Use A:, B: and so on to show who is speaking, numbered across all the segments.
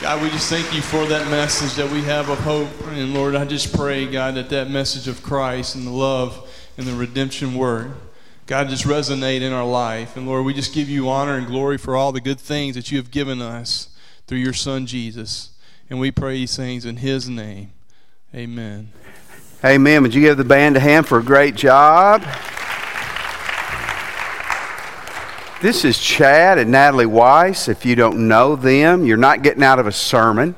A: God, we just thank you for that message that we have of hope. And Lord, I just pray, God, that that message of Christ and the love and the redemption word, God, just resonate in our life. And Lord, we just give you honor and glory for all the good things that you have given us through your Son, Jesus. And we pray these things in his name. Amen.
B: Amen. Would you give the band a hand for a great job? This is Chad and Natalie Weiss. If you don't know them, you're not getting out of a sermon,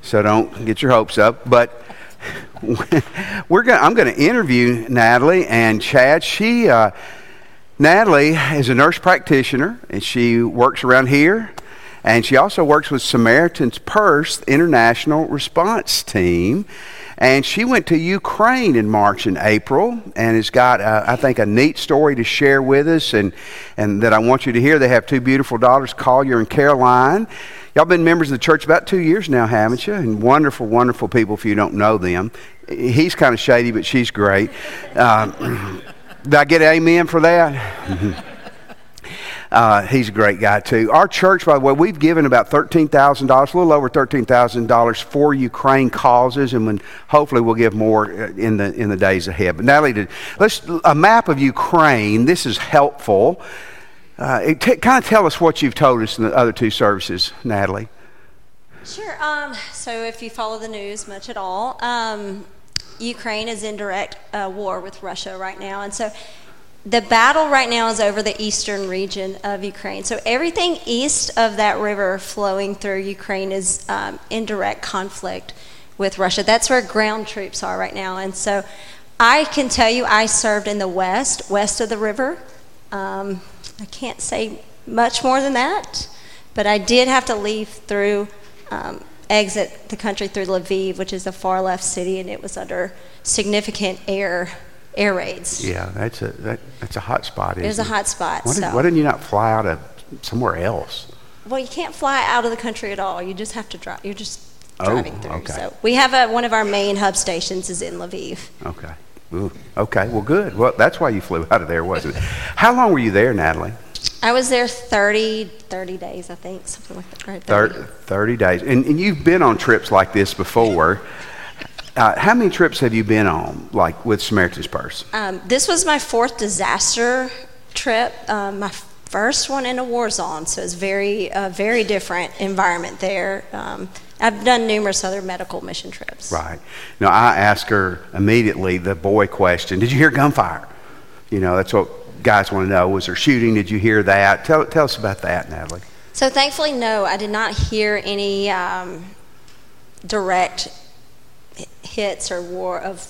B: so don't get your hopes up. But we're gonna, I'm going to interview Natalie and Chad. She, uh, Natalie is a nurse practitioner, and she works around here. And she also works with Samaritan's Purse International Response Team. And she went to Ukraine in March and April and has got, uh, I think, a neat story to share with us and, and that I want you to hear. They have two beautiful daughters, Collier and Caroline. Y'all been members of the church about two years now, haven't you? And wonderful, wonderful people if you don't know them. He's kind of shady, but she's great. Uh, did I get amen for that? Uh, he's a great guy, too. Our church, by the way, we've given about $13,000, a little over $13,000 for Ukraine causes, and when, hopefully we'll give more uh, in the, in the days ahead. But Natalie, did, let's, a map of Ukraine. This is helpful. Uh, t- kind of tell us what you've told us in the other two services, Natalie.
C: Sure. Um, so, if you follow the news much at all, um, Ukraine is in direct uh, war with Russia right now. And so, the battle right now is over the eastern region of Ukraine. So everything east of that river flowing through Ukraine is um, in direct conflict with Russia. That's where ground troops are right now. And so I can tell you, I served in the west, west of the river. Um, I can't say much more than that, but I did have to leave through, um, exit the country through Lviv, which is a far left city, and it was under significant air air raids.
B: Yeah, that's a that, that's a hot spot.
C: It is a hot spot.
B: Why,
C: so.
B: did, why didn't you not fly out of somewhere else?
C: Well, you can't fly out of the country at all. You just have to drive. You're just
B: Oh,
C: driving through.
B: okay.
C: So we have a, one of our main hub stations is in Lviv.
B: Okay. Ooh, okay. Well, good. Well, that's why you flew out of there, wasn't it? How long were you there, Natalie?
C: I was there 30, 30 days, I think, something like that. Right,
B: 30, 30 days. And, and you've been on trips like this before. Uh, how many trips have you been on, like with Samaritan's Purse?
C: Um, this was my fourth disaster trip. Um, my first one in a war zone, so it's very, uh, very different environment there. Um, I've done numerous other medical mission trips.
B: Right. Now, I asked her immediately the boy question Did you hear gunfire? You know, that's what guys want to know. Was there shooting? Did you hear that? Tell, tell us about that, Natalie.
C: So thankfully, no, I did not hear any um, direct hits or war of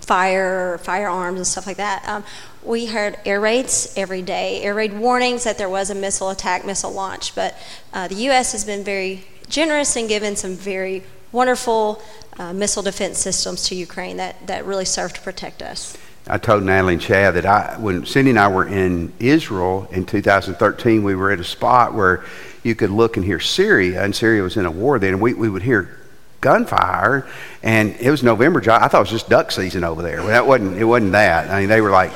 C: fire, firearms, and stuff like that. Um, we heard air raids every day, air raid warnings that there was a missile attack, missile launch. But uh, the U.S. has been very generous and given some very wonderful uh, missile defense systems to Ukraine that, that really serve to protect us.
B: I told Natalie and Chad that I, when Cindy and I were in Israel in 2013, we were at a spot where you could look and hear Syria, and Syria was in a war then, and we, we would hear gunfire, and it was November. I thought it was just duck season over there. Well, that wasn't. It wasn't that. I mean, they were like,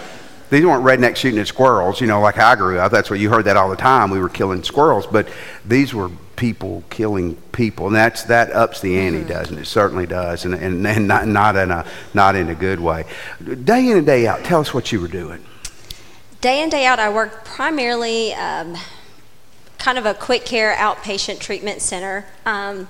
B: these weren't rednecks shooting at squirrels. You know, like I grew up. That's what you heard that all the time. We were killing squirrels, but these were people killing people, and that's that ups the ante, mm-hmm. doesn't it? it? Certainly does, and and, and not, not in a not in a good way. Day in and day out, tell us what you were doing.
C: Day in day out, I worked primarily. Um, kind of a quick care outpatient treatment center. Um,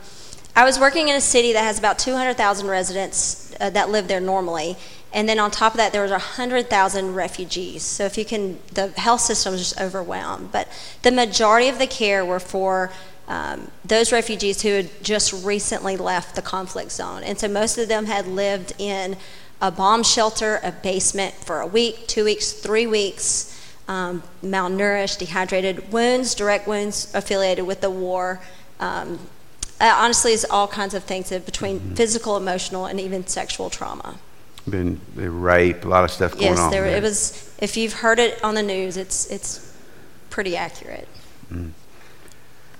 C: I was working in a city that has about 200,000 residents uh, that live there normally. And then on top of that, there was 100,000 refugees. So if you can, the health system was just overwhelmed. But the majority of the care were for um, those refugees who had just recently left the conflict zone. And so most of them had lived in a bomb shelter, a basement for a week, two weeks, three weeks, um, malnourished, dehydrated, wounds, direct wounds affiliated with the war. Um, uh, honestly, it's all kinds of things between mm-hmm. physical, emotional, and even sexual trauma.
B: Been rape, a lot of stuff
C: yes,
B: going on.
C: Yes, there, it was. If you've heard it on the news, it's it's pretty accurate. Mm.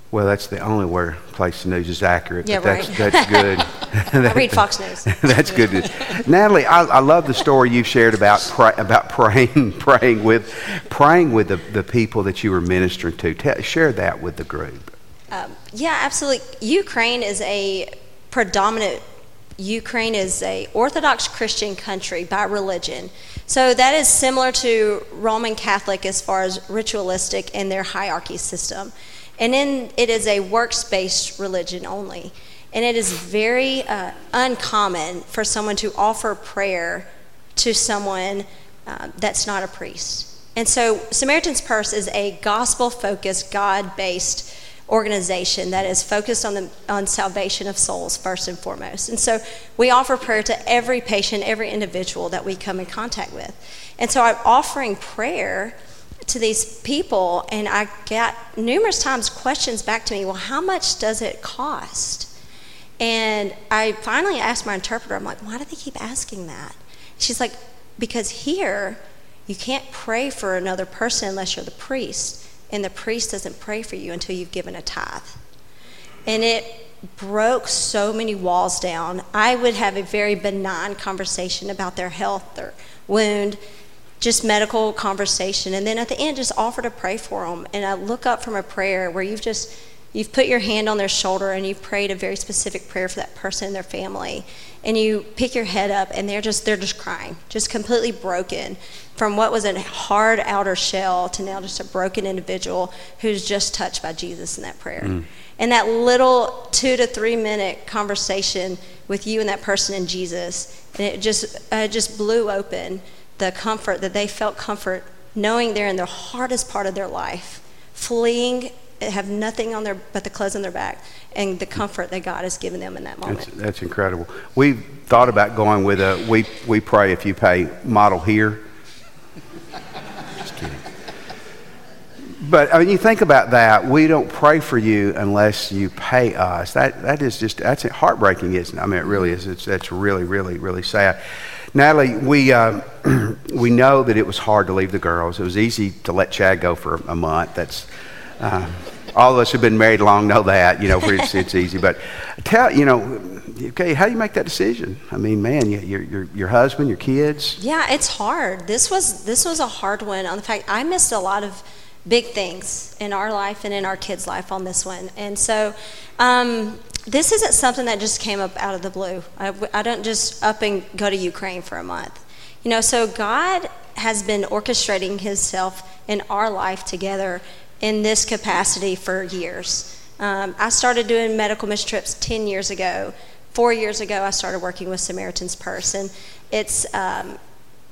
B: Well, that's the only where place the news is accurate.
C: Yeah,
B: that's,
C: right.
B: That's good.
C: I read Fox News.
B: that's good. Natalie, I, I, love the story you've shared about pray, about praying, praying with, praying with the, the people that you were ministering to. Tell, share that with the group.
C: Um, yeah, absolutely. Ukraine is a predominant. Ukraine is a Orthodox Christian country by religion, so that is similar to Roman Catholic as far as ritualistic in their hierarchy system, and then it is a works-based religion only, and it is very uh, uncommon for someone to offer prayer to someone uh, that's not a priest. And so Samaritan's Purse is a gospel focused, God based organization that is focused on, the, on salvation of souls first and foremost. And so we offer prayer to every patient, every individual that we come in contact with. And so I'm offering prayer to these people, and I get numerous times questions back to me well, how much does it cost? And I finally asked my interpreter, I'm like, why do they keep asking that? She's like, because here, you can't pray for another person unless you're the priest, and the priest doesn't pray for you until you've given a tithe. And it broke so many walls down. I would have a very benign conversation about their health, their wound, just medical conversation, and then at the end, just offer to pray for them. And I look up from a prayer where you've just you've put your hand on their shoulder and you've prayed a very specific prayer for that person and their family and you pick your head up and they're just they're just crying just completely broken from what was a hard outer shell to now just a broken individual who's just touched by jesus in that prayer mm. and that little two to three minute conversation with you and that person and jesus and it just uh, just blew open the comfort that they felt comfort knowing they're in the hardest part of their life fleeing have nothing on their but the clothes on their back and the comfort that God has given them in that moment.
B: That's, that's incredible. We've thought about going with a we we pray if you pay model here. Just kidding. But I mean, you think about that. We don't pray for you unless you pay us. That that is just that's heartbreaking, isn't it? I mean, it really is. It's that's really really really sad. Natalie, we uh, we know that it was hard to leave the girls. It was easy to let Chad go for a month. That's uh, all of us who've been married long know that, you know, it's, it's easy. But tell, you know, okay, how do you make that decision? I mean, man, your, your, your husband, your kids.
C: Yeah, it's hard. This was, this was a hard one on the fact I missed a lot of big things in our life and in our kids' life on this one. And so um, this isn't something that just came up out of the blue. I, I don't just up and go to Ukraine for a month. You know, so God has been orchestrating Himself in our life together in this capacity for years. Um, I started doing medical mission trips 10 years ago. Four years ago, I started working with Samaritan's Purse. And it's, um,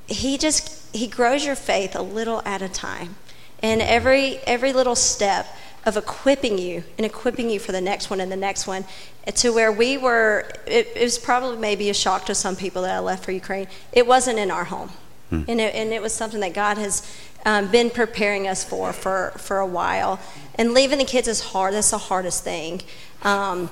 C: he just, he grows your faith a little at a time. And every, every little step of equipping you and equipping you for the next one and the next one to where we were, it, it was probably maybe a shock to some people that I left for Ukraine. It wasn't in our home. Hmm. And, it, and it was something that God has um, been preparing us for, for for a while. And leaving the kids is hard. That's the hardest thing. Um,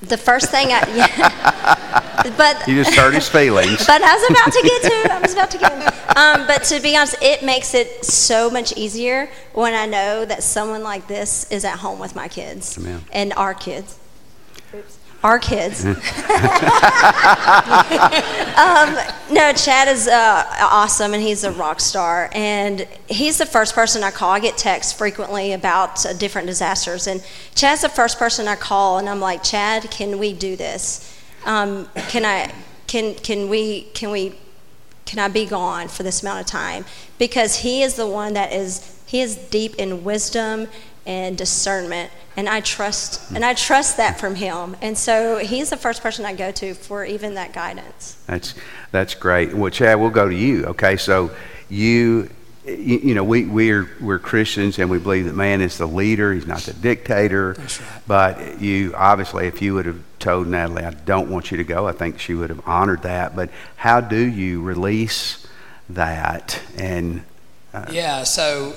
C: the first thing I, yeah, but
B: you just hurt his feelings.
C: but I was about to get to. I was about to get. Um, but to be honest, it makes it so much easier when I know that someone like this is at home with my kids Amen. and our kids. Our kids. um, no, Chad is uh, awesome and he's a rock star. And he's the first person I call. I get texts frequently about uh, different disasters. And Chad's the first person I call, and I'm like, Chad, can we do this? Um, can I? Can can we? Can we? Can I be gone for this amount of time? Because he is the one that is he is deep in wisdom and discernment and I trust and I trust that from him. And so he's the first person I go to for even that guidance.
B: That's that's great. Well, Chad, we'll go to you. Okay, so you you, you know we we're we're Christians and we believe that man is the leader. He's not the dictator.
D: That's right.
B: But you obviously, if you would have told Natalie, I don't want you to go, I think she would have honored that. But how do you release that and
D: uh, yeah, so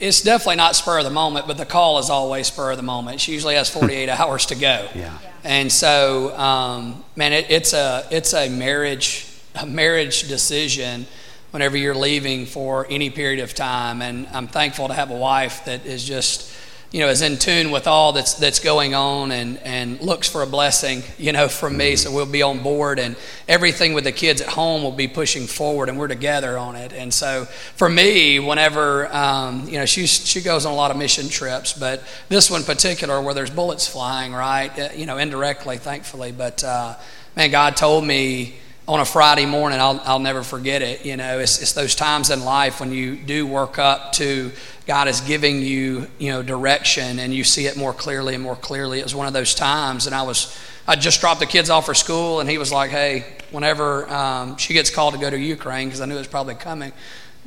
D: it's definitely not spur of the moment, but the call is always spur of the moment. She usually has 48 hours to go.
B: Yeah.
D: And so, um, man, it, it's a it's a marriage a marriage decision whenever you're leaving for any period of time. And I'm thankful to have a wife that is just you know, is in tune with all that's that's going on and and looks for a blessing, you know, from me. So we'll be on board, and everything with the kids at home will be pushing forward, and we're together on it. And so for me, whenever um, you know, she she goes on a lot of mission trips, but this one particular, where there's bullets flying, right, uh, you know, indirectly, thankfully, but uh, man, God told me on a Friday morning, I'll, I'll never forget it. You know, it's, it's those times in life when you do work up to God is giving you, you know, direction and you see it more clearly and more clearly. It was one of those times, and I was, I just dropped the kids off for school, and he was like, "Hey, whenever um, she gets called to go to Ukraine, because I knew it was probably coming."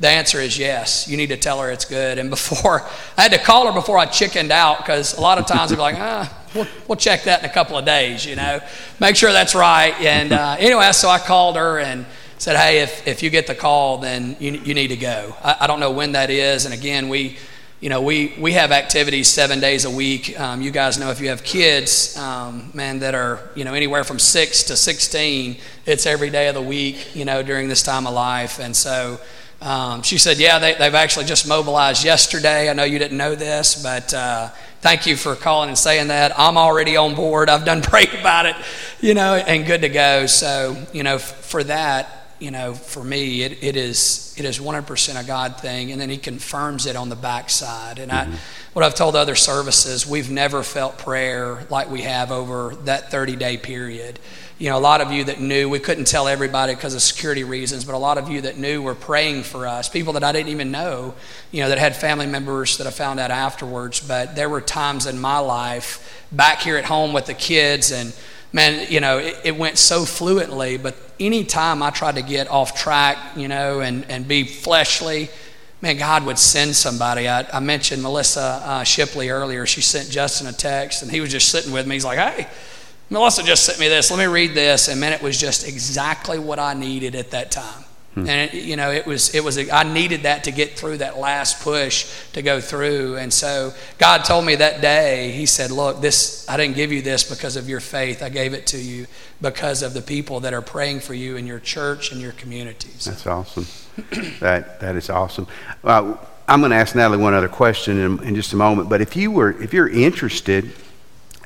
D: The answer is yes. You need to tell her it's good. And before I had to call her before I chickened out because a lot of times they'd be like, ah, we'll, we'll check that in a couple of days, you know, make sure that's right. And uh, anyway, so I called her and said, hey, if, if you get the call, then you, you need to go. I, I don't know when that is. And again, we, you know, we, we have activities seven days a week. Um, you guys know if you have kids, um, man, that are, you know, anywhere from six to 16, it's every day of the week, you know, during this time of life. And so, um, she said, Yeah, they, have actually just mobilized yesterday. I know you didn't know this, but uh, thank you for calling and saying that. I'm already on board. I've done prayed about it, you know, and good to go. So, you know, f- for that, you know, for me, it, it is it is 100% a God thing, and then He confirms it on the backside. And mm-hmm. I, what I've told other services, we've never felt prayer like we have over that 30 day period you know, a lot of you that knew, we couldn't tell everybody because of security reasons, but a lot of you that knew were praying for us, people that I didn't even know, you know, that had family members that I found out afterwards. But there were times in my life back here at home with the kids, and man, you know, it, it went so fluently. But anytime I tried to get off track, you know, and, and be fleshly, man, God would send somebody. I, I mentioned Melissa uh, Shipley earlier. She sent Justin a text, and he was just sitting with me. He's like, hey, Melissa just sent me this. Let me read this. And man, it was just exactly what I needed at that time. Hmm. And it, you know, it was it was I needed that to get through that last push to go through. And so God told me that day. He said, "Look, this I didn't give you this because of your faith. I gave it to you because of the people that are praying for you in your church and your communities."
B: That's awesome. that that is awesome. Uh, I'm going to ask Natalie one other question in, in just a moment. But if you were if you're interested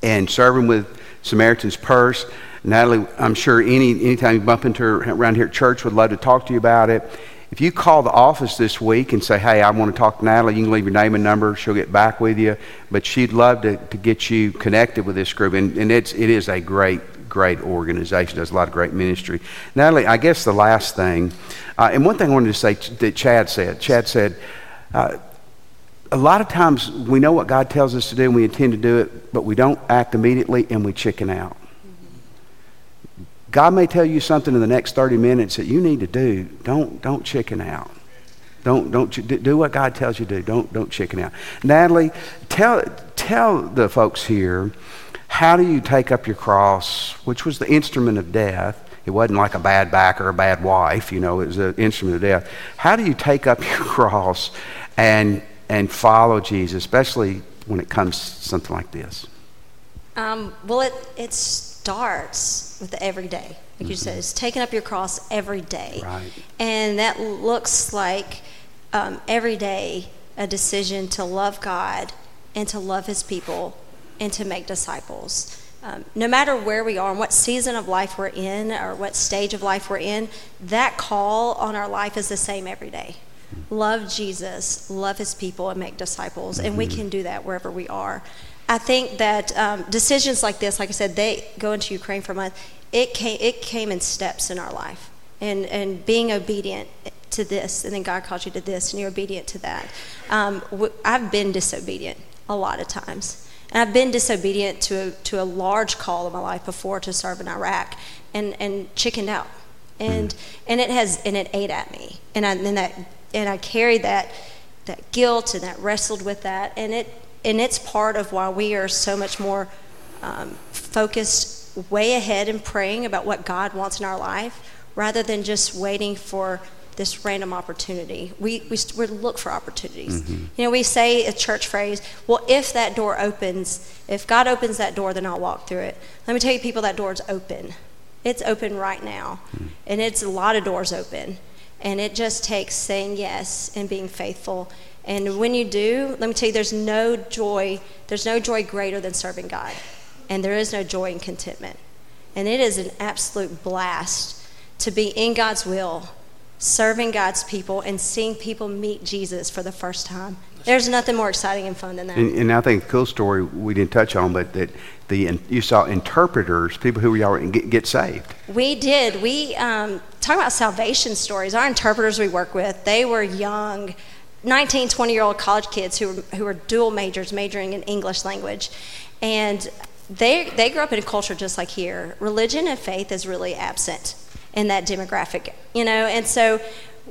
B: in serving with Samaritan's Purse. Natalie, I'm sure any anytime you bump into her around here at church, would love to talk to you about it. If you call the office this week and say, hey, I want to talk to Natalie, you can leave your name and number. She'll get back with you. But she'd love to, to get you connected with this group. And, and it's, it is a great, great organization, does a lot of great ministry. Natalie, I guess the last thing, uh, and one thing I wanted to say that Chad said, Chad said, uh, a lot of times we know what God tells us to do and we intend to do it, but we don't act immediately and we chicken out. God may tell you something in the next 30 minutes that you need to do. Don't, don't chicken out. Don't, don't do what God tells you to do. Don't, don't chicken out. Natalie, tell, tell the folks here how do you take up your cross, which was the instrument of death. It wasn't like a bad back or a bad wife, you know, it was an instrument of death. How do you take up your cross and and follow Jesus, especially when it comes to something like this?
C: Um, well, it, it starts with the everyday. Like you said, mm-hmm. it's taking up your cross every day.
B: Right.
C: And that looks like um, every day a decision to love God and to love His people and to make disciples. Um, no matter where we are and what season of life we're in or what stage of life we're in, that call on our life is the same every day love Jesus, love his people, and make disciples. And we mm-hmm. can do that wherever we are. I think that um, decisions like this, like I said, they go into Ukraine for a month. It came, it came in steps in our life. And, and being obedient to this, and then God calls you to this, and you're obedient to that. Um, I've been disobedient a lot of times. And I've been disobedient to a, to a large call in my life before to serve in Iraq and, and chickened out. And, mm. and it has, and it ate at me. And, I, and that and I carried that that guilt and that wrestled with that, and it and it's part of why we are so much more um, focused way ahead in praying about what God wants in our life, rather than just waiting for this random opportunity. We, we, we look for opportunities. Mm-hmm. You know, we say a church phrase, well, if that door opens, if God opens that door, then I'll walk through it. Let me tell you, people, that door is open. It's open right now. Mm-hmm. And it's a lot of doors open. And it just takes saying yes and being faithful And when you do, let me tell you, there's no joy, there's no joy greater than serving God. And there is no joy in contentment. And it is an absolute blast to be in God's will, serving God's people, and seeing people meet Jesus for the first time. There's nothing more exciting and fun than that.
B: And, and I think the cool story we didn't touch on, but that the you saw interpreters, people who y'all get, get saved.
C: We did. We um, talk about salvation stories. Our interpreters we work with, they were young. 19, 20 year old college kids who were, who were dual majors, majoring in English language. And they, they grew up in a culture just like here. Religion and faith is really absent in that demographic, you know, and so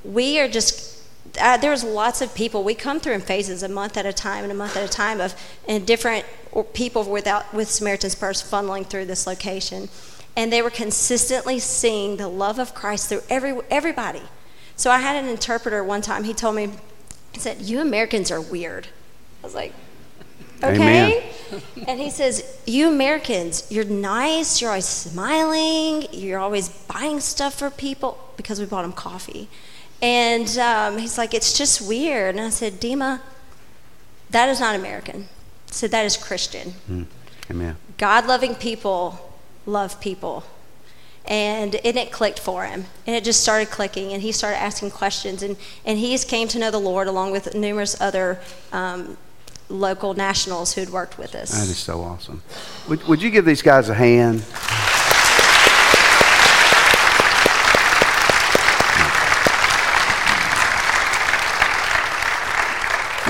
C: we are just, uh, there's lots of people, we come through in phases, a month at a time and a month at a time of and different people without, with Samaritan's Purse funneling through this location. And they were consistently seeing the love of Christ through every, everybody. So I had an interpreter one time, he told me, he said, You Americans are weird. I was like, Okay. and he says, You Americans, you're nice, you're always smiling, you're always buying stuff for people because we bought them coffee. And um, he's like, It's just weird. And I said, Dima, that is not American. I said, That is Christian.
B: Mm. Amen.
C: God loving people love people. And, and it clicked for him. And it just started clicking. And he started asking questions. And, and he's came to know the Lord along with numerous other um, local nationals who'd worked with us.
B: That is so awesome. Would, would you give these guys a hand?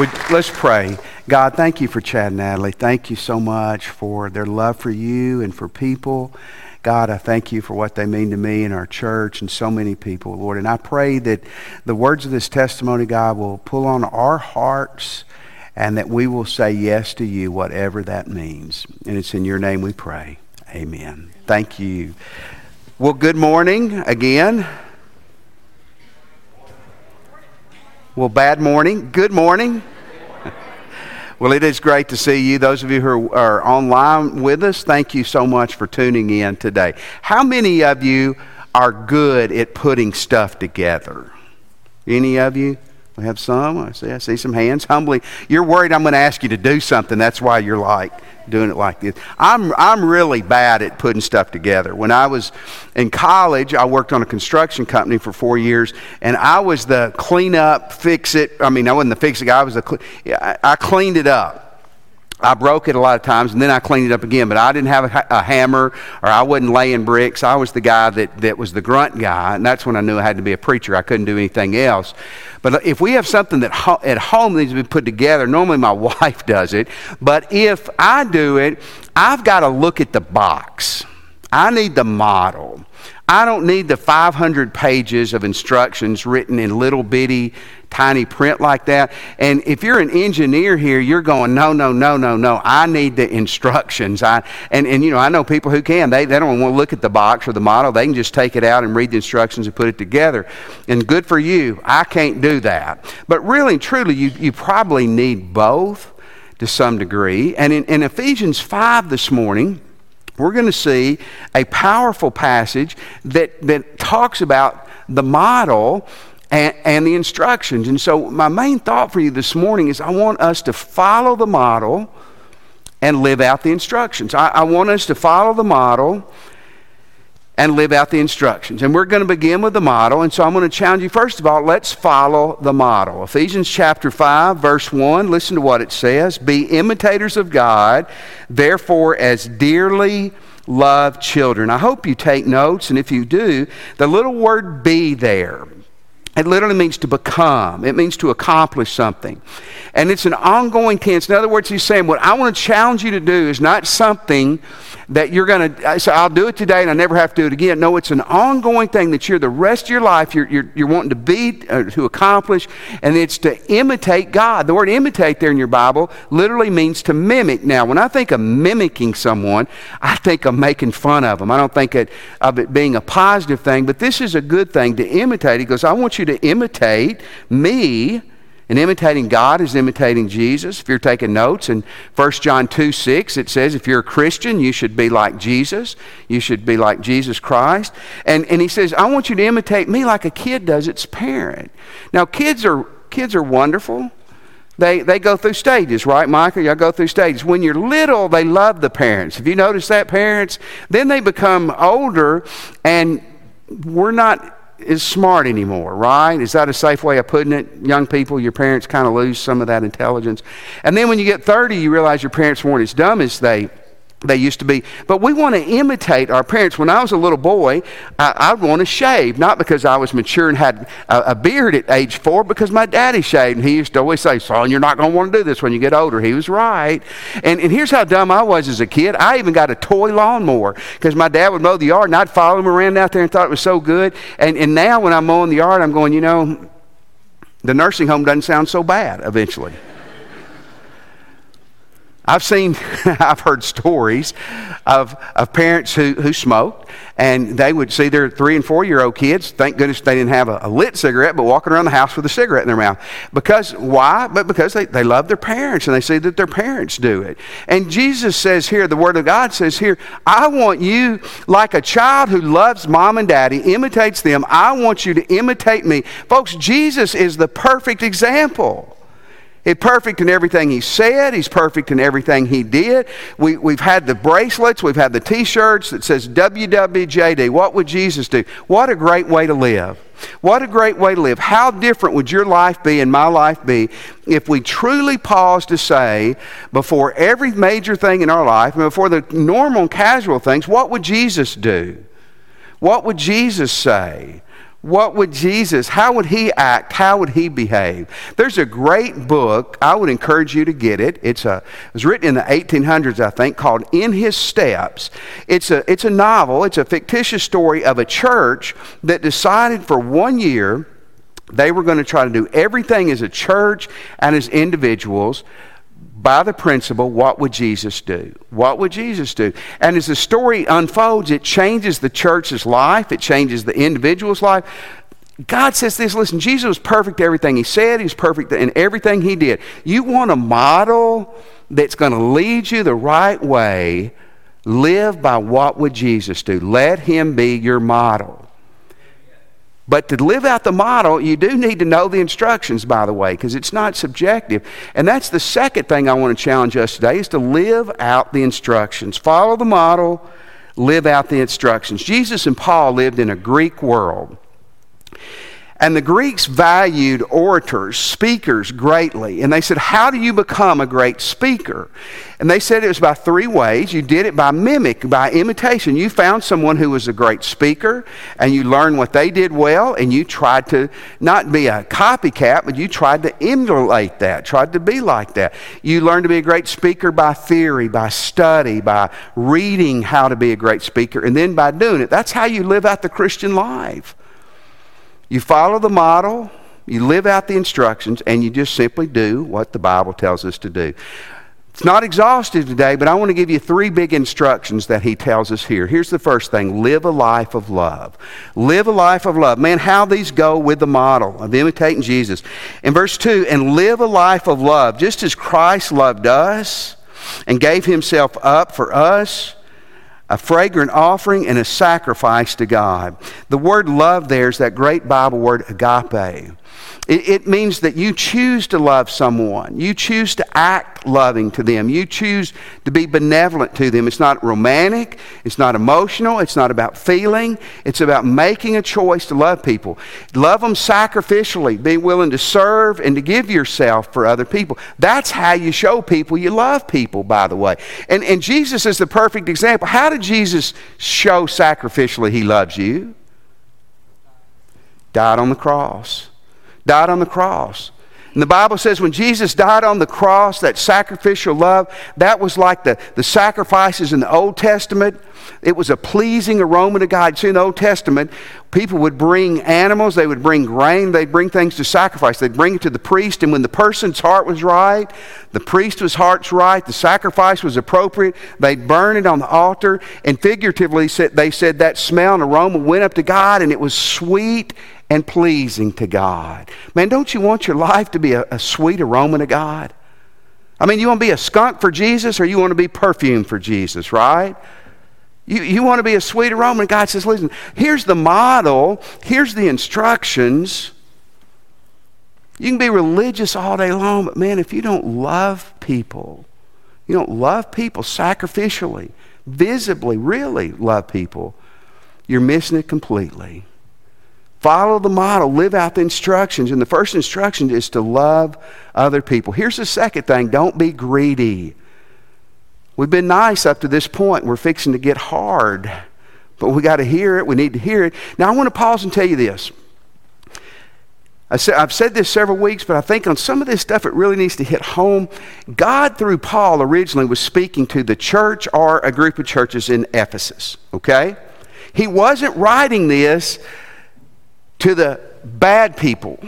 B: Would, let's pray. God, thank you for Chad and Natalie. Thank you so much for their love for you and for people. God, I thank you for what they mean to me and our church and so many people, Lord. And I pray that the words of this testimony, God, will pull on our hearts and that we will say yes to you, whatever that means. And it's in your name we pray. Amen. Thank you. Well, good morning again. Well, bad morning. Good morning. Well, it is great to see you. Those of you who are online with us, thank you so much for tuning in today. How many of you are good at putting stuff together? Any of you? We have some. I see, I see some hands. Humbly, you're worried I'm going to ask you to do something. That's why you're like doing it like this. I'm, I'm really bad at putting stuff together. When I was in college, I worked on a construction company for four years, and I was the clean up, fix it. I mean, I wasn't the fix it guy. I was the. I, I cleaned it up. I broke it a lot of times and then I cleaned it up again. But I didn't have a, a, hammer or I wasn't laying bricks. I was the guy that, that was the grunt guy. And that's when I knew I had to be a preacher. I couldn't do anything else. But uh, if we have something that ho- at home needs to be put together, normally my wife does it. But if I do it, I've got to look at the box. I need the model. I don't need the 500 pages of instructions written in little bitty, tiny print like that. And if you're an engineer here, you're going, no, no, no, no, no. I need the instructions. I, and, and, you know, I know people who can. They, they don't want to look at the box or the model. They can just take it out and read the instructions and put it together. And good for you. I can't do that. But really and truly, you, you probably need both to some degree. And in, in Ephesians 5 this morning, we're going to see a powerful passage that, that talks about the model and, and, the instructions. And so, my main thought for you this morning is I want us to follow the model and live out the instructions. I, I want us to follow the model and live out the instructions. And we're going to begin with the model. And so I'm going to challenge you, first of all, let's follow the model. Ephesians chapter 5, verse 1, listen to what it says Be imitators of God, therefore, as dearly loved children. I hope you take notes, and if you do, the little word be there. It literally means to become. It means to accomplish something. And it's an ongoing tense. In other words, he's saying, What I want to challenge you to do is not something that you're going to say, I'll do it today and I never have to do it again. No, it's an ongoing thing that you're the rest of your life, you're, you're, you're wanting to be, uh, to accomplish, and it's to imitate God. The word imitate there in your Bible literally means to mimic. Now, when I think of mimicking someone, I think of making fun of them. I don't think it, of it being a positive thing, but this is a good thing to imitate. He goes, I want you to imitate me and imitating God is imitating Jesus. If you're taking notes, in 1 John 2 6, it says, if you're a Christian, you should be like Jesus. You should be like Jesus Christ. And, and he says, I want you to imitate me like a kid does its parent. Now, kids are, kids are wonderful. They, they go through stages, right, Michael? Y'all go through stages. When you're little, they love the parents. If you notice that, parents, then they become older and we're not as smart anymore, right? Is that a safe way of putting it? Young people, your parents kind of lose some of that intelligence. And then when you get 30, you realize your parents weren't as dumb as they they used to be. But we want to imitate our parents. When I was a little boy, I, I want to shave, not because I was mature and had a, a, beard at age four, because my daddy shaved. And he used to always say, Son, you're not going to want to do this when you get older. He was right. And, and here's how dumb I was as a kid I even got a toy lawnmower because my dad would mow the yard and I'd follow him around out there and thought it was so good. And, and now when I'm mowing the yard, I'm going, you know, the nursing home doesn't sound so bad eventually. I've seen, I've heard stories of, of parents who, who smoked, and they would see their three and four year old kids, thank goodness they didn't have a, a, lit cigarette, but walking around the house with a cigarette in their mouth. Because, why? But because they, they love their parents and they see that their parents do it. And Jesus says here, the Word of God says here, I want you, like a child who loves mom and daddy, imitates them, I want you to imitate me. Folks, Jesus is the perfect example. He's perfect in everything he said. He's perfect in everything he did. We, we've had the bracelets. We've had the t-shirts that says WWJD. What would Jesus do? What a great way to live. What a great way to live. How different would your life be and my life be if we truly paused to say, before every major thing in our life and before the normal and casual things, what would Jesus do? What would Jesus say? What would Jesus, how would he act? How would he behave? There's a great book. I would encourage you to get it. It's a, it was written in the 1800s, I think, called In His Steps. It's a, it's a novel, it's a fictitious story of a church that decided for one year they were going to try to do everything as a church and as individuals by the principle, what would Jesus do? What would Jesus do? And as the story unfolds, it changes the church's life, it changes the individual's life. God says this listen, Jesus was perfect in everything he said, he was perfect in everything he did. You want a model that's going to lead you the right way, live by what would Jesus do? Let him be your model. But to live out the model, you do need to know the instructions, by the way, because it's not subjective. And that's the second thing I want to challenge us today is to live out the instructions. Follow the model, live out the instructions. Jesus and Paul lived in a Greek world. And the Greeks valued orators, speakers greatly. And they said, How do you become a great speaker? And they said it was by three ways. You did it by mimic, by imitation. You found someone who was a great speaker, and you learned what they did well, and you tried to not be a copycat, but you tried to emulate that, tried to be like that. You learned to be a great speaker by theory, by study, by reading how to be a great speaker, and then by doing it. That's how you live out the Christian life. You follow the model, you live out the instructions, and you just simply do what the Bible tells us to do. It's not exhaustive today, but I want to give you three big instructions that he tells us here. Here's the first thing live a life of love. Live a life of love. Man, how these go with the model of imitating Jesus. In verse 2, and live a life of love, just as Christ loved us and gave himself up for us a fragrant offering and a sacrifice to God. The word love there is that great Bible word agape. It, it, means that you choose to love someone. You choose to act loving to them. You choose to be benevolent to them. It's not romantic. It's not emotional. It's not about feeling. It's about making a choice to love people. Love them sacrificially. Be willing to serve and to give yourself for other people. That's how you show people you love people, by the way. And, and Jesus is the perfect example. How did Jesus show sacrificially he loves you? Died on the cross died on the cross. And the Bible says when Jesus died on the cross, that sacrificial love, that was like the, the sacrifices in the Old Testament. It was a pleasing aroma to God. See, in the Old Testament, people would bring animals, they would bring grain, they'd bring things to sacrifice. They'd bring it to the priest, and when the person's heart was right, the priest's heart's right, the sacrifice was appropriate, they'd burn it on the altar. And figuratively, they said that smell and aroma went up to God, and it was sweet and pleasing to God. Man, don't you want your life to be a, a sweet aroma to God? I mean, you want to be a skunk for Jesus or you want to be perfume for Jesus, right? You, you want to be a sweet aroma. And God says, listen, here's the model, here's the instructions. You can be religious all day long, but man, if you don't love people, you don't love people sacrificially, visibly, really love people, you're missing it completely. Follow the model, live out the instructions. And the first instruction is to love other people. Here's the second thing don't be greedy. We've been nice up to this point. We're fixing to get hard, but we got to hear it. We need to hear it. Now, I want to pause and tell you this. I've said this several weeks, but I think on some of this stuff it really needs to hit home. God, through Paul, originally was speaking to the church or a group of churches in Ephesus, okay? He wasn't writing this to the bad people.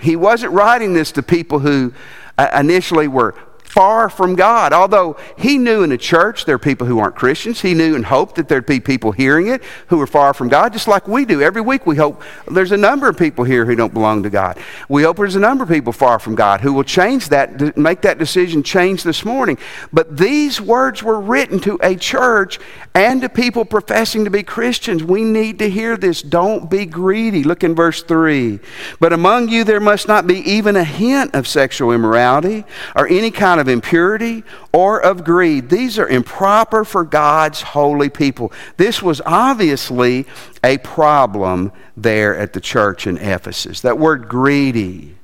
B: He wasn't writing this to people who uh, initially were far from God. Although he knew in the church there are people who aren't Christians, he knew and hoped that there'd be people hearing it who are far from God, just like we do. Every week we hope there's a number of people here who don't belong to God. We hope there's a number of people far from God who will change that, make that decision change this morning. But these words were written to a church and to people professing to be Christians. We need to hear this. Don't be greedy. Look in verse 3. But among you there must not be even a hint of sexual immorality or any kind of of impurity or of greed. These are improper for God's holy people. This was obviously a problem there at the church in Ephesus. That word greedy,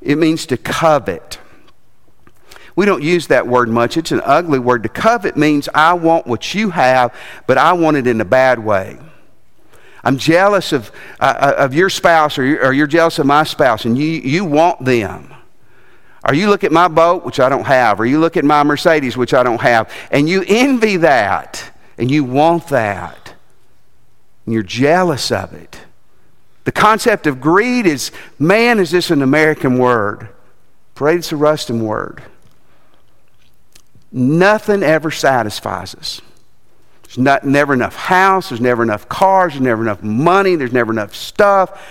B: it means to covet. We don't use that word much. It's an ugly word. To covet means I want what you have, but I want it in a bad way. I'm jealous of, uh, of your spouse or you're, or you're jealous of my spouse, and you, you want them. Or you look at my boat, which I don't have, or you look at my Mercedes, which I don't have, and you envy that, and you want that, and you're jealous of it. The concept of greed is man, is this an American word? Afraid it's a Ruston word. Nothing ever satisfies us. There's not, never enough house, there's never enough cars, there's never enough money, there's never enough stuff.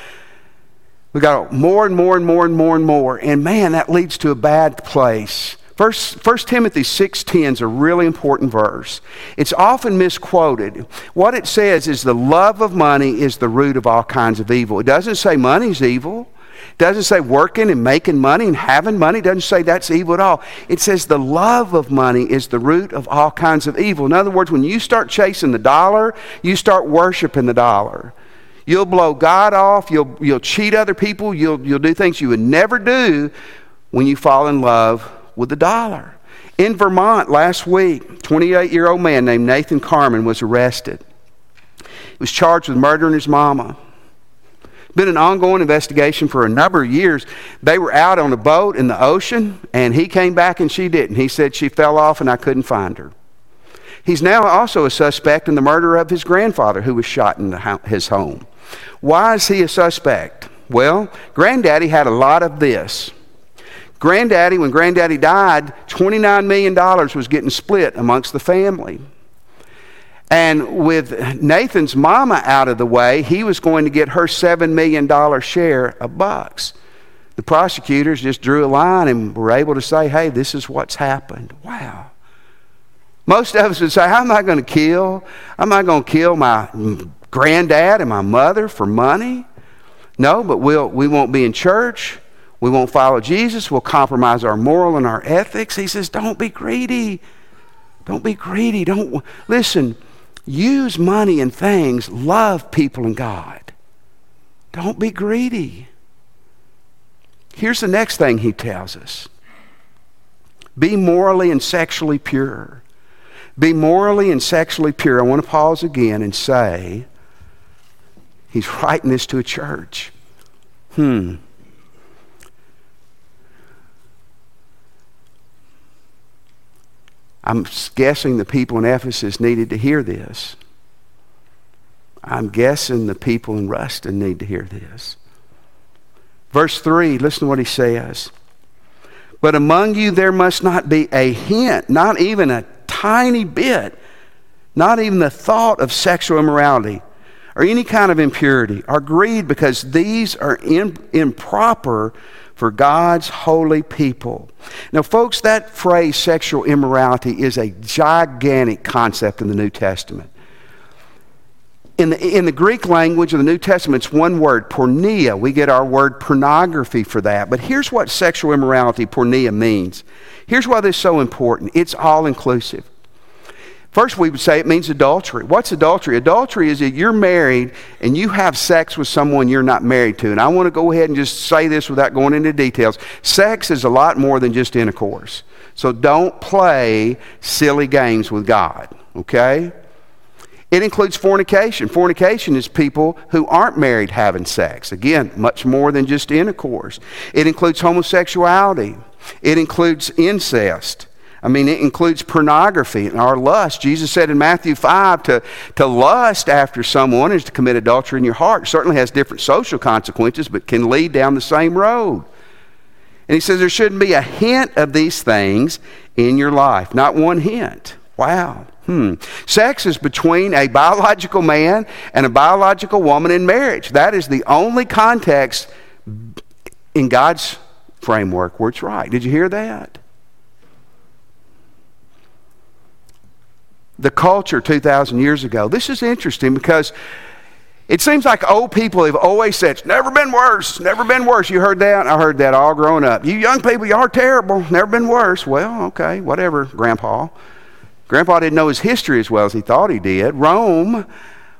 B: We got more and more and more and more and more. And man, that leads to a bad place. First, 1 Timothy 6.10 is a really important verse. It's often misquoted. What it says is the love of money is the root of all kinds of evil. It doesn't say money's evil. It doesn't say working and making money and having money. It doesn't say that's evil at all. It says the love of money is the root of all kinds of evil. In other words, when you start chasing the dollar, you start worshiping the dollar. You'll blow God off. You'll, you'll cheat other people. You'll, you'll do things you would never do when you fall in love with the dollar. In Vermont last week, 28 year old man named Nathan Carman was arrested. He was charged with murdering his mama. Been an ongoing investigation for a number of years. They were out on a boat in the ocean, and he came back and she didn't. He said she fell off and I couldn't find her. He's now also a suspect in the murder of his grandfather who was shot in his home. Why is he a suspect? Well, Granddaddy had a lot of this. Granddaddy, when Granddaddy died, $29 million was getting split amongst the family. And with Nathan's mama out of the way, he was going to get her $7 million share of bucks. The prosecutors just drew a line and were able to say, hey, this is what's happened. Wow. Most of us would say, How am I going to kill? Am I going to kill my granddad and my mother for money? No, but we'll, we won't be in church. We won't follow Jesus. We'll compromise our moral and our ethics. He says, Don't be greedy. Don't be greedy. Don't listen. Use money and things. Love people and God. Don't be greedy. Here's the next thing he tells us be morally and sexually pure. Be morally and sexually pure. I want to pause again and say, He's writing this to a church. Hmm. I'm guessing the people in Ephesus needed to hear this. I'm guessing the people in Ruston need to hear this. Verse 3, listen to what he says. But among you there must not be a hint, not even a tiny bit, not even the thought of sexual immorality or any kind of impurity or greed, because these are in, improper for God's holy people. Now, folks, that phrase sexual immorality is a gigantic concept in the New Testament. in the, in the Greek language of the New Testament, it's one word, porneia. We get our word pornography for that. But here's what sexual immorality, porneia, means. Here's why this is so important it's all inclusive. First, we would say it means adultery. What's adultery? Adultery is that you're married and you have sex with someone you're not married to. And I want to go ahead and just say this without going into details. Sex is a lot more than just intercourse. So don't play silly games with God, okay? It includes fornication. Fornication is people who aren't married having sex. Again, much more than just intercourse. It includes homosexuality. It includes incest. I mean, it includes pornography and our lust. Jesus said in Matthew 5 to, to lust after someone is to commit adultery in your heart. It certainly has different social consequences, but can lead down the same road. And he says there shouldn't be a hint of these things in your life. Not one hint. Wow. Hmm. Sex is between a biological man and a biological woman in marriage. That is the only context in God's framework where it's right. Did you hear that? The culture 2,000 years ago. This is interesting because it seems like old people have always said, it's never been worse, never been worse. You heard that? I heard that all growing up. You young people, you are terrible, never been worse. Well, okay, whatever, Grandpa. Grandpa didn't know his history as well as he thought he did. Rome,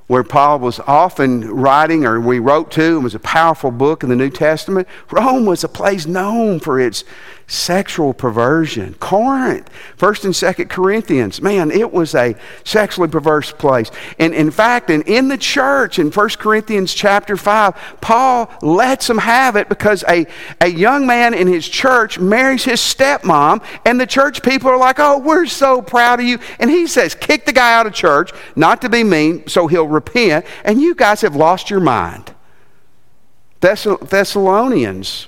B: where Paul was often writing or we wrote to, and was a powerful book in the New Testament. Rome was a place known for its sexual perversion. Corinth, 1st and 2nd Corinthians, man, it was a sexually perverse place. And in fact, and in the church in 1 Corinthians chapter 5, Paul lets them have it because a, a young man in his church marries his stepmom, and the church people are like, oh, we're so proud of you. And he says, kick the guy out of church, not to be mean, so he'll repent, and you guys have lost your mind. Thessalonians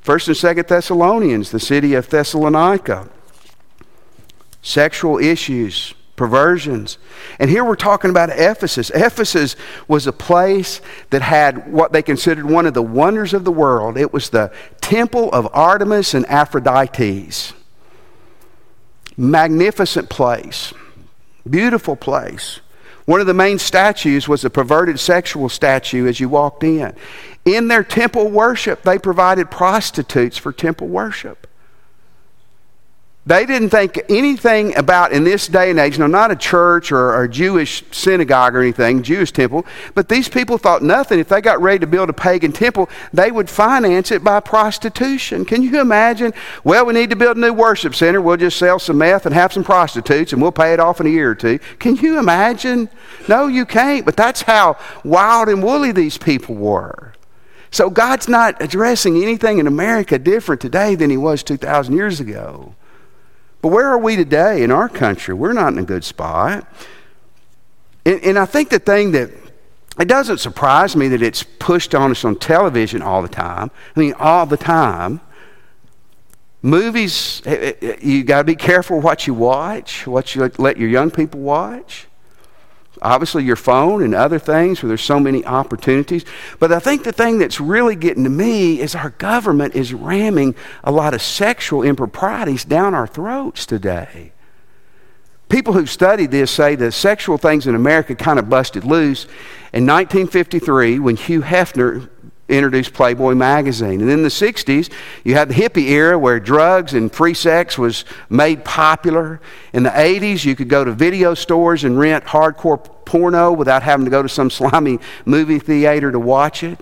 B: First and Second Thessalonians, the city of Thessalonica, sexual issues, perversions. And here we're talking about Ephesus. Ephesus was a place that had what they considered one of the wonders of the world. It was the temple of Artemis and Aphrodites. Magnificent place, beautiful place. One of the main statues was a perverted sexual statue as you walked in. In their temple worship, they provided prostitutes for temple worship. They didn't think anything about in this day and age, no, not a church or, a Jewish synagogue or anything, Jewish temple, but these people thought nothing. If they got ready to build a pagan temple, they would finance it by prostitution. Can you imagine? Well, we need to build a new worship center. We'll just sell some meth and have some prostitutes and we'll pay it off in a year or two. Can you imagine? No, you can't, but that's how wild and woolly these people were. So God's not addressing anything in America different today than He was 2,000 years ago. But where are we today in our country? We're not in a good spot. And, and I think the thing that it doesn't surprise me that it's pushed on us on television all the time. I mean, all the time. Movies, eh, eh, eh, you got to be careful what you watch, what you let your young people watch obviously your phone and other things where there's so many opportunities. But I think the thing that's really getting to me is our government is ramming a lot of sexual improprieties down our throats today. People who've studied this say the sexual things in America kind of busted loose in 1953 when Hugh Hefner introduced Playboy magazine. And in the 60s, you had the hippie era where drugs and free sex was made popular. In the 80s, you could go to video stores and rent hardcore porno without having to go to some slimy movie theater to watch it.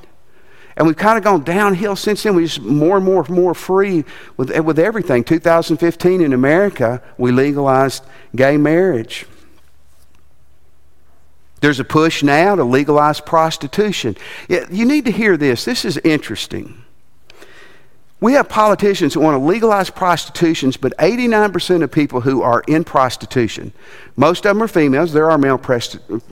B: And we've kind of gone downhill since then. We're just more and more more free with, with everything. 2015 in America, we legalized gay marriage. There's a push now to legalize prostitution. You need to hear this. This is interesting. We have politicians who want to legalize prostitutions, but 89% of people who are in prostitution, most of them are females, there are male,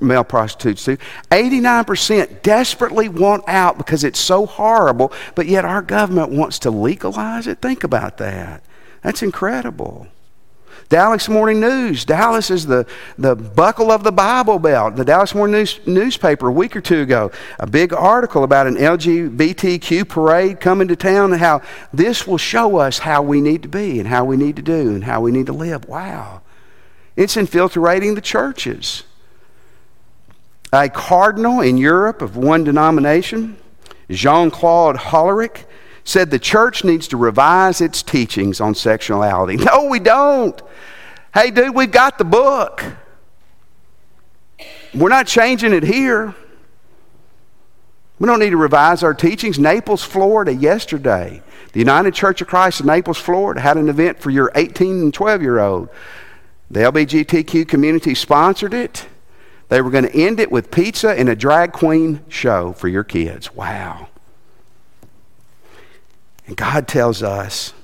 B: male prostitutes too, 89% desperately want out because it's so horrible, but yet our government wants to legalize it. Think about that. That's incredible. Dallas Morning News. Dallas is the, the buckle of the Bible Belt. The Dallas Morning News newspaper a week or two ago, a big article about an LGBTQ parade coming to town and how this will show us how we need to be and how we need to do and how we need to live. Wow. It's infiltrating the churches. A cardinal in Europe of one denomination, Jean Claude Hollerich, said the church needs to revise its teachings on sexuality. No, we don't. Hey, dude, we've got the book. We're not changing it here. We don't need to revise our teachings. Naples, Florida, yesterday, the United Church of Christ in Naples, Florida, had an event for your 18 and 12 year old. The LBGTQ community sponsored it. They were going to end it with pizza and a drag queen show for your kids. Wow. And God tells us,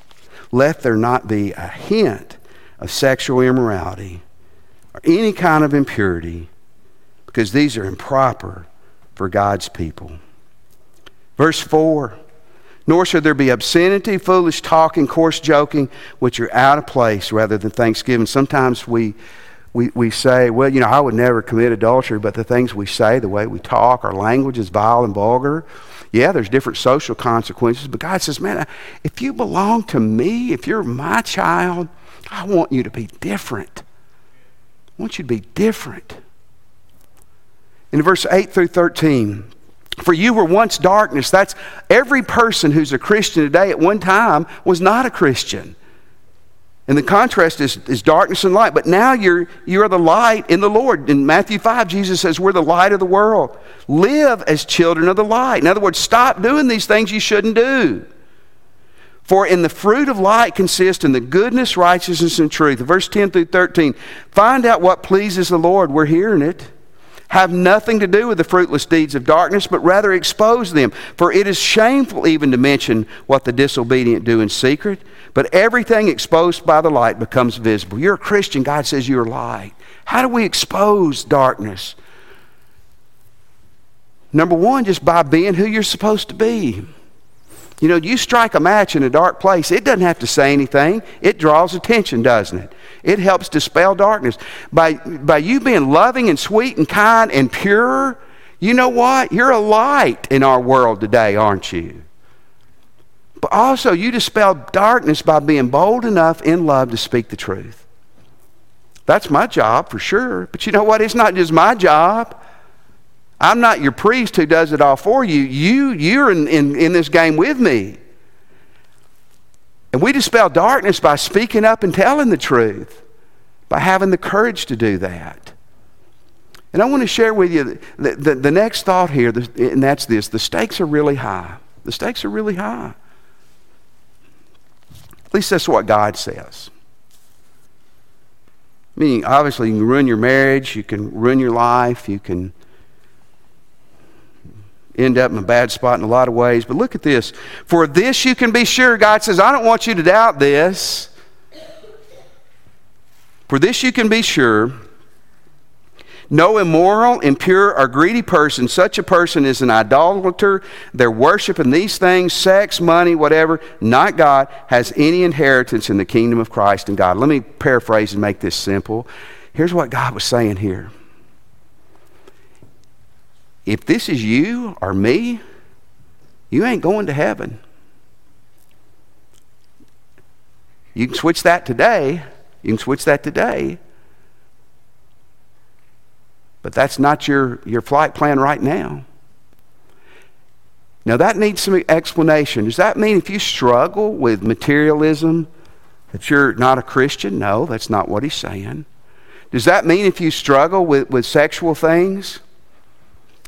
B: let there not be a hint of sexual immorality or any kind of impurity, because these are improper for God's people. Verse 4 Nor should there be obscenity, foolish talking, coarse joking, which are out of place rather than thanksgiving. Sometimes we, we, we say, well, you know, I would never commit adultery, but the things we say, the way we talk, our language is vile and vulgar. Yeah, there's different social consequences, but God says, man, if you belong to me, if you're my child, I want you to be different. I want you to be different. In verse 8 through 13, for you were once darkness. That's every person who's a Christian today at one time was not a Christian. And the contrast is, is darkness and light. But now you're, you are the light in the Lord. In Matthew 5, Jesus says, We're the light of the world. Live as children of the light. In other words, stop doing these things you shouldn't do. For in the fruit of light consists in the goodness, righteousness, and truth. Verse 10 through 13. Find out what pleases the Lord. We're hearing it have nothing to do with the fruitless deeds of darkness, but rather expose them. For it is shameful even to mention what the disobedient do in secret, but everything exposed by the light becomes visible. You're a Christian, God says you're light. How do we expose darkness? Number one, just by being who you're supposed to be. You know, you strike a match in a dark place, it doesn't have to say anything. It draws attention, doesn't it? It helps dispel darkness. By, by you being loving and sweet and kind and pure, you know what? You're a light in our world today, aren't you? But also, you dispel darkness by being bold enough in love to speak the truth. That's my job for sure. But you know what? It's not just my job. I'm not your priest who does it all for you. You, you're in, in, in this game with me. And we dispel darkness by speaking up and telling the truth, by having the courage to do that. And I want to share with you the, the, the next thought here, and that's this the stakes are really high. The stakes are really high. At least that's what God says. Meaning, obviously, you can ruin your marriage, you can ruin your life, you can end up in a bad spot in a lot of ways. But look at this. For this you can be sure. God says, I don't want you to doubt this. For this you can be sure. No immoral, impure, or greedy person, such a person is an idolater. They're worshiping these things, sex, money, whatever, not God, has any inheritance in the kingdom of Christ and God. Let me paraphrase and make this simple. Here's what God was saying here if this is you or me, you ain't going to heaven. You can switch that today. You can switch that today. But that's not your, your flight plan right now. Now, that needs some explanation. Does that mean if you struggle with materialism that you're not a Christian? No, that's not what he's saying. Does that mean if you struggle with, with sexual things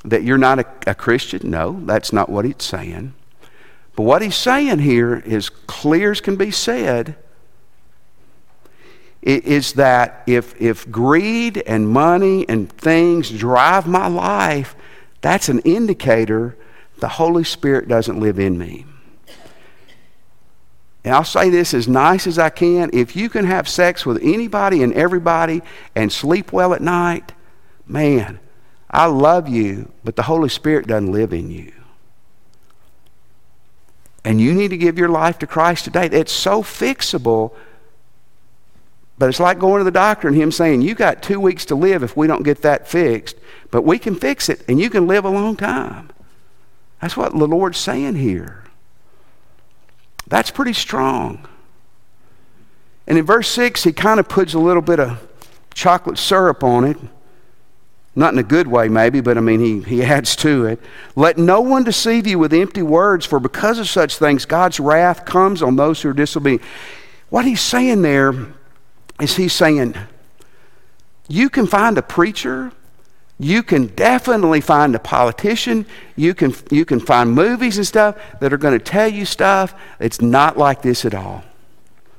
B: that you're not a, a Christian? No, that's not what he's saying. But what he's saying here is clear as can be said is that if, if greed and money and things drive my life, that's an indicator the Holy Spirit doesn't live in me. And I'll say this as nice as I can. If you can have sex with anybody and everybody and sleep well at night, man, I love you, but the Holy Spirit doesn't live in you. And you need to give your life to Christ today. It's so fixable, but it's like going to the doctor and him saying, You got two weeks to live if we don't get that fixed, but we can fix it and you can live a long time. That's what the Lord's saying here. That's pretty strong. And in verse 6, he kind of puts a little bit of chocolate syrup on it. Not in a good way, maybe, but I mean, he, he adds to it. Let no one deceive you with empty words, for because of such things, God's wrath comes on those who are disobedient. What he's saying there is he's saying, you can find a preacher, you can definitely find a politician, you can, you can find movies and stuff that are going to tell you stuff. It's not like this at all.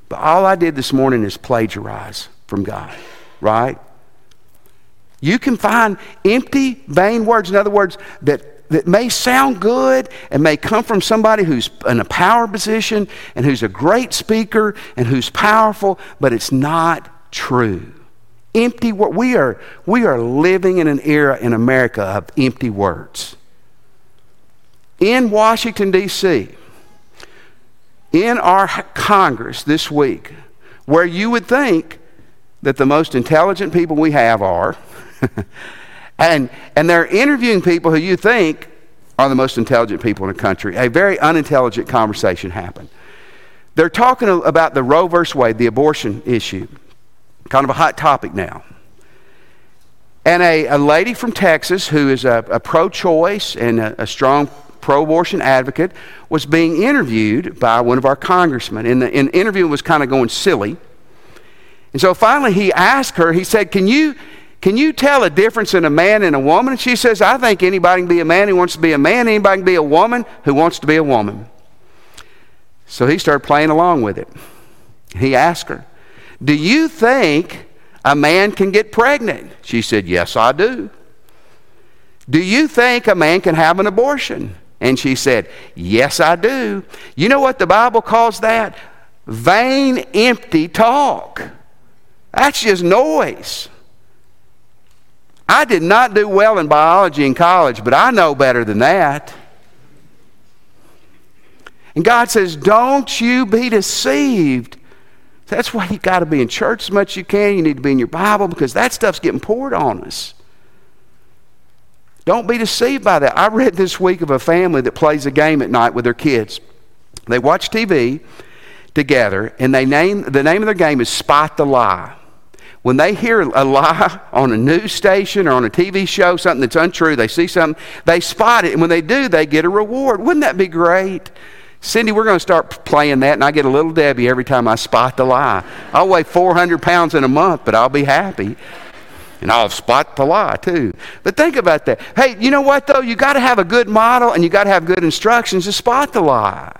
B: But all I did this morning is plagiarize from God, right? You can find empty, vain words. In other words, that, that may sound good and may come from somebody who's in a power position and who's a great speaker and who's powerful, but it's not true. Empty we are we are living in an era in America of empty words. In Washington D.C., in our Congress this week, where you would think that the most intelligent people we have are and, and they're interviewing people who you think are the most intelligent people in the country. A very unintelligent conversation happened. They're talking about the Roe versus Wade, the abortion issue, kind of a hot topic now. And a, a lady from Texas who is a, a pro choice and a, a strong pro abortion advocate was being interviewed by one of our congressmen. And the, and the interview was kind of going silly. And so finally he asked her, he said, Can you can you tell a difference in a man and a woman? She says, I think anybody can be a man who wants to be a man, anybody can be a woman who wants to be a woman. So he started playing along with it. He asked her, Do you think a man can get pregnant? She said, Yes, I do. Do you think a man can have an abortion? And she said, Yes, I do. You know what the Bible calls that? Vain, empty talk. That's just noise. I did not do well in biology in college, but I know better than that. And God says, Don't you be deceived. That's why you got to be in church as much as you can. You need to be in your Bible because that stuff's getting poured on us. Don't be deceived by that. I read this week of a family that plays a game at night with their kids. They watch TV together, and they name the name of their game is Spot the Lie when they hear a lie on a news station or on a TV show, something that's untrue, they see something, they spot it. And when they do, they get a reward. Wouldn't that be great? Cindy, we're going to start playing that, and I get a little Debbie every time I spot the lie. I'll weigh 400 pounds in a month, but I'll be happy. And I'll spot the lie too. But think about that. Hey, you know what though? You got to have a good model and you got to have good instructions to spot the lie.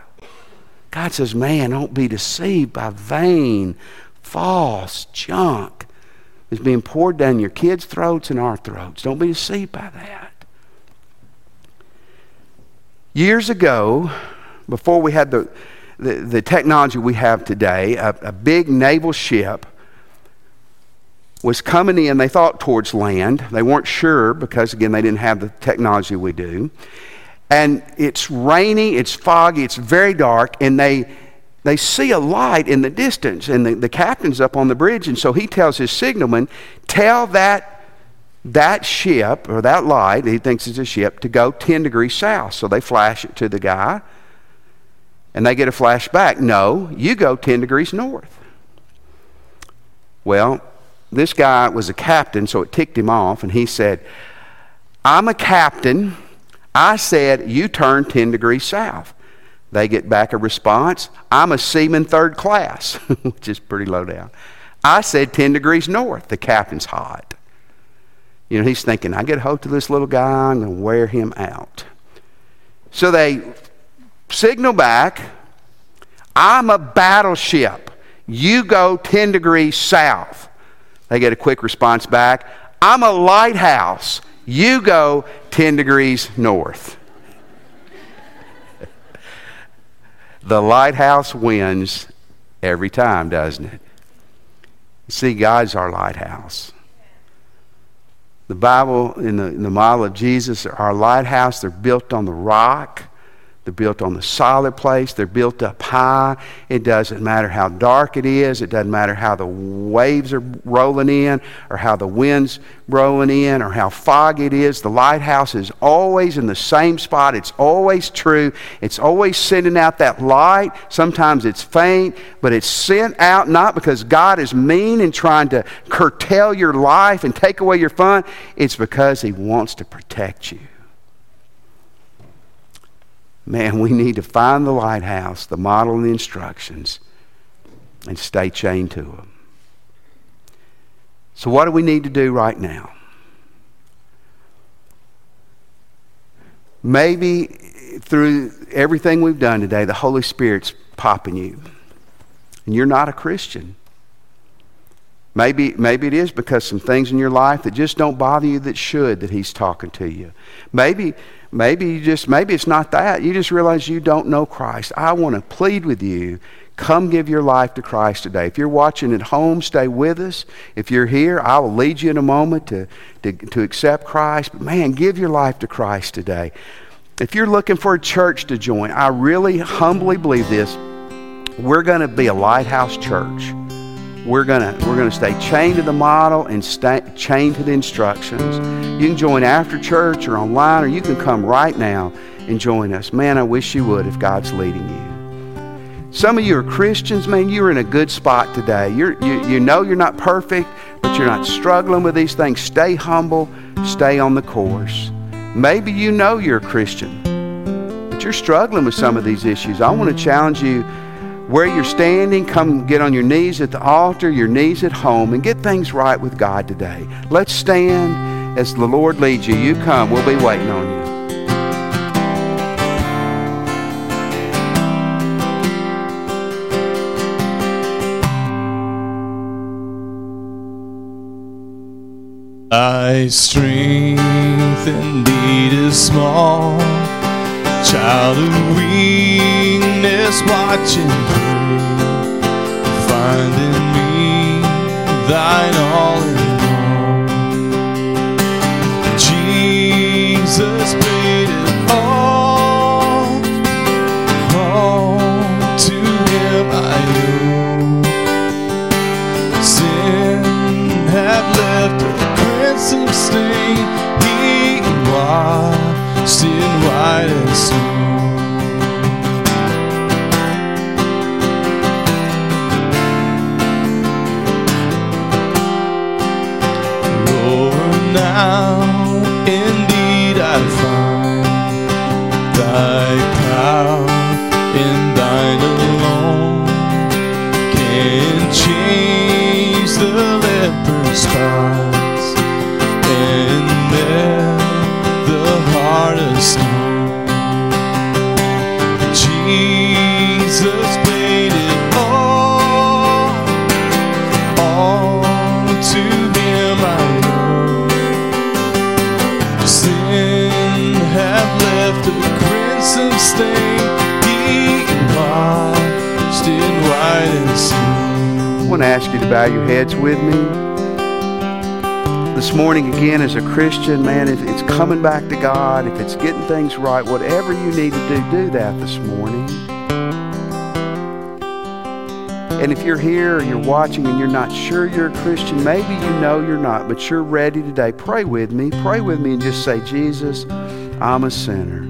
B: God says, man, don't be deceived by vain, false junk is being poured down your kids' throats and our throats. Don't be deceived by that. Years ago, before we had the, the, the technology we have today, a, a big naval ship was coming in, they thought towards land. They weren't sure because, again, they didn't have the technology we do. And it's rainy, it's foggy, it's very dark, and they they see a light in the distance, and the, the captain's up on the bridge, and so he tells his signalman, Tell that, that ship, or that light, he thinks it's a ship, to go 10 degrees south. So they flash it to the guy, and they get a flash back. No, you go 10 degrees north. Well, this guy was a captain, so it ticked him off, and he said, I'm a captain. I said, you turn 10 degrees south. They get back a response I'm a seaman third class, which is pretty low down. I said 10 degrees north. The captain's hot. You know, he's thinking, I get hold of this little guy, I'm going to wear him out. So they signal back I'm a battleship. You go 10 degrees south. They get a quick response back I'm a lighthouse. You go 10 degrees north. The lighthouse wins every time, doesn't it? See, God's our lighthouse. The Bible, in the, in the model of Jesus, are our lighthouse, they're built on the rock. They're built on the solid place. They're built up high. It doesn't matter how dark it is. It doesn't matter how the waves are rolling in or how the wind's rolling in or how foggy it is. The lighthouse is always in the same spot. It's always true. It's always sending out that light. Sometimes it's faint, but it's sent out not because God is mean and trying to curtail your life and take away your fun. It's because He wants to protect you man, we need to find the lighthouse, the model, and the instructions, and stay chained to them. So, what do we need to do right now? Maybe through everything we've done today, the Holy Spirit's popping you, and you're not a Christian. Maybe, maybe it is because some things in your life that just don't bother you that should that He's talking to you. Maybe Maybe you just maybe it's not that. You just realize you don't know Christ. I want to plead with you. Come give your life to Christ today. If you're watching at home, stay with us. If you're here, I will lead you in a moment to, to, to accept Christ. But man, give your life to Christ today. If you're looking for a church to join, I really humbly believe this. We're going to be a lighthouse church we're gonna we're gonna stay chained to the model and stay chained to the instructions. You can join after church or online, or you can come right now and join us. Man, I wish you would if God's leading you. Some of you are Christians, man. You're in a good spot today. You're, you you know you're not perfect, but you're not struggling with these things. Stay humble. Stay on the course. Maybe you know you're a Christian, but you're struggling with some of these issues. I want to challenge you where you're standing, come get on your knees at the altar, your knees at home, and get things right with God today. Let's stand as the Lord leads you. You come, we'll be waiting on you.
A: Thy strength indeed is small, child of weakness watching find in me thine all in all. Jesus paid it all, all to him I owe. Sin have left a crimson stain, he washed in white as snow. Now indeed I find thy power in thine alone. Can change the leper's spots and melt I
B: want to ask you to bow your heads with me. This morning, again, as a Christian, man, if it's coming back to God, if it's getting things right, whatever you need to do, do that this morning. And if you're here or you're watching and you're not sure you're a Christian, maybe you know you're not, but you're ready today, pray with me. Pray with me and just say, Jesus, I'm a sinner.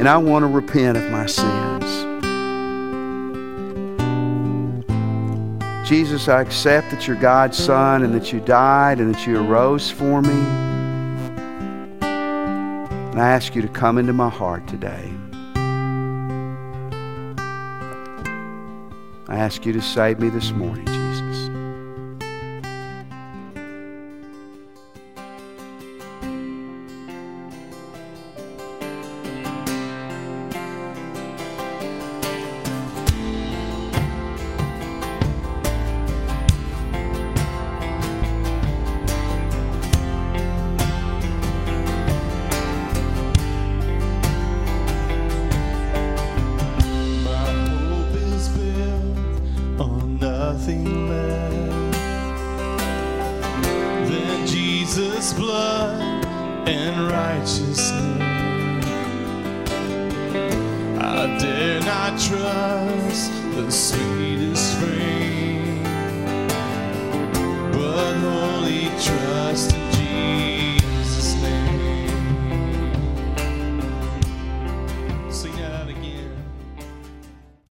B: And I want to repent of my sins. Jesus, I accept that you're God's Son and that you died and that you arose for me. And I ask you to come into my heart today. I ask you to save me this morning,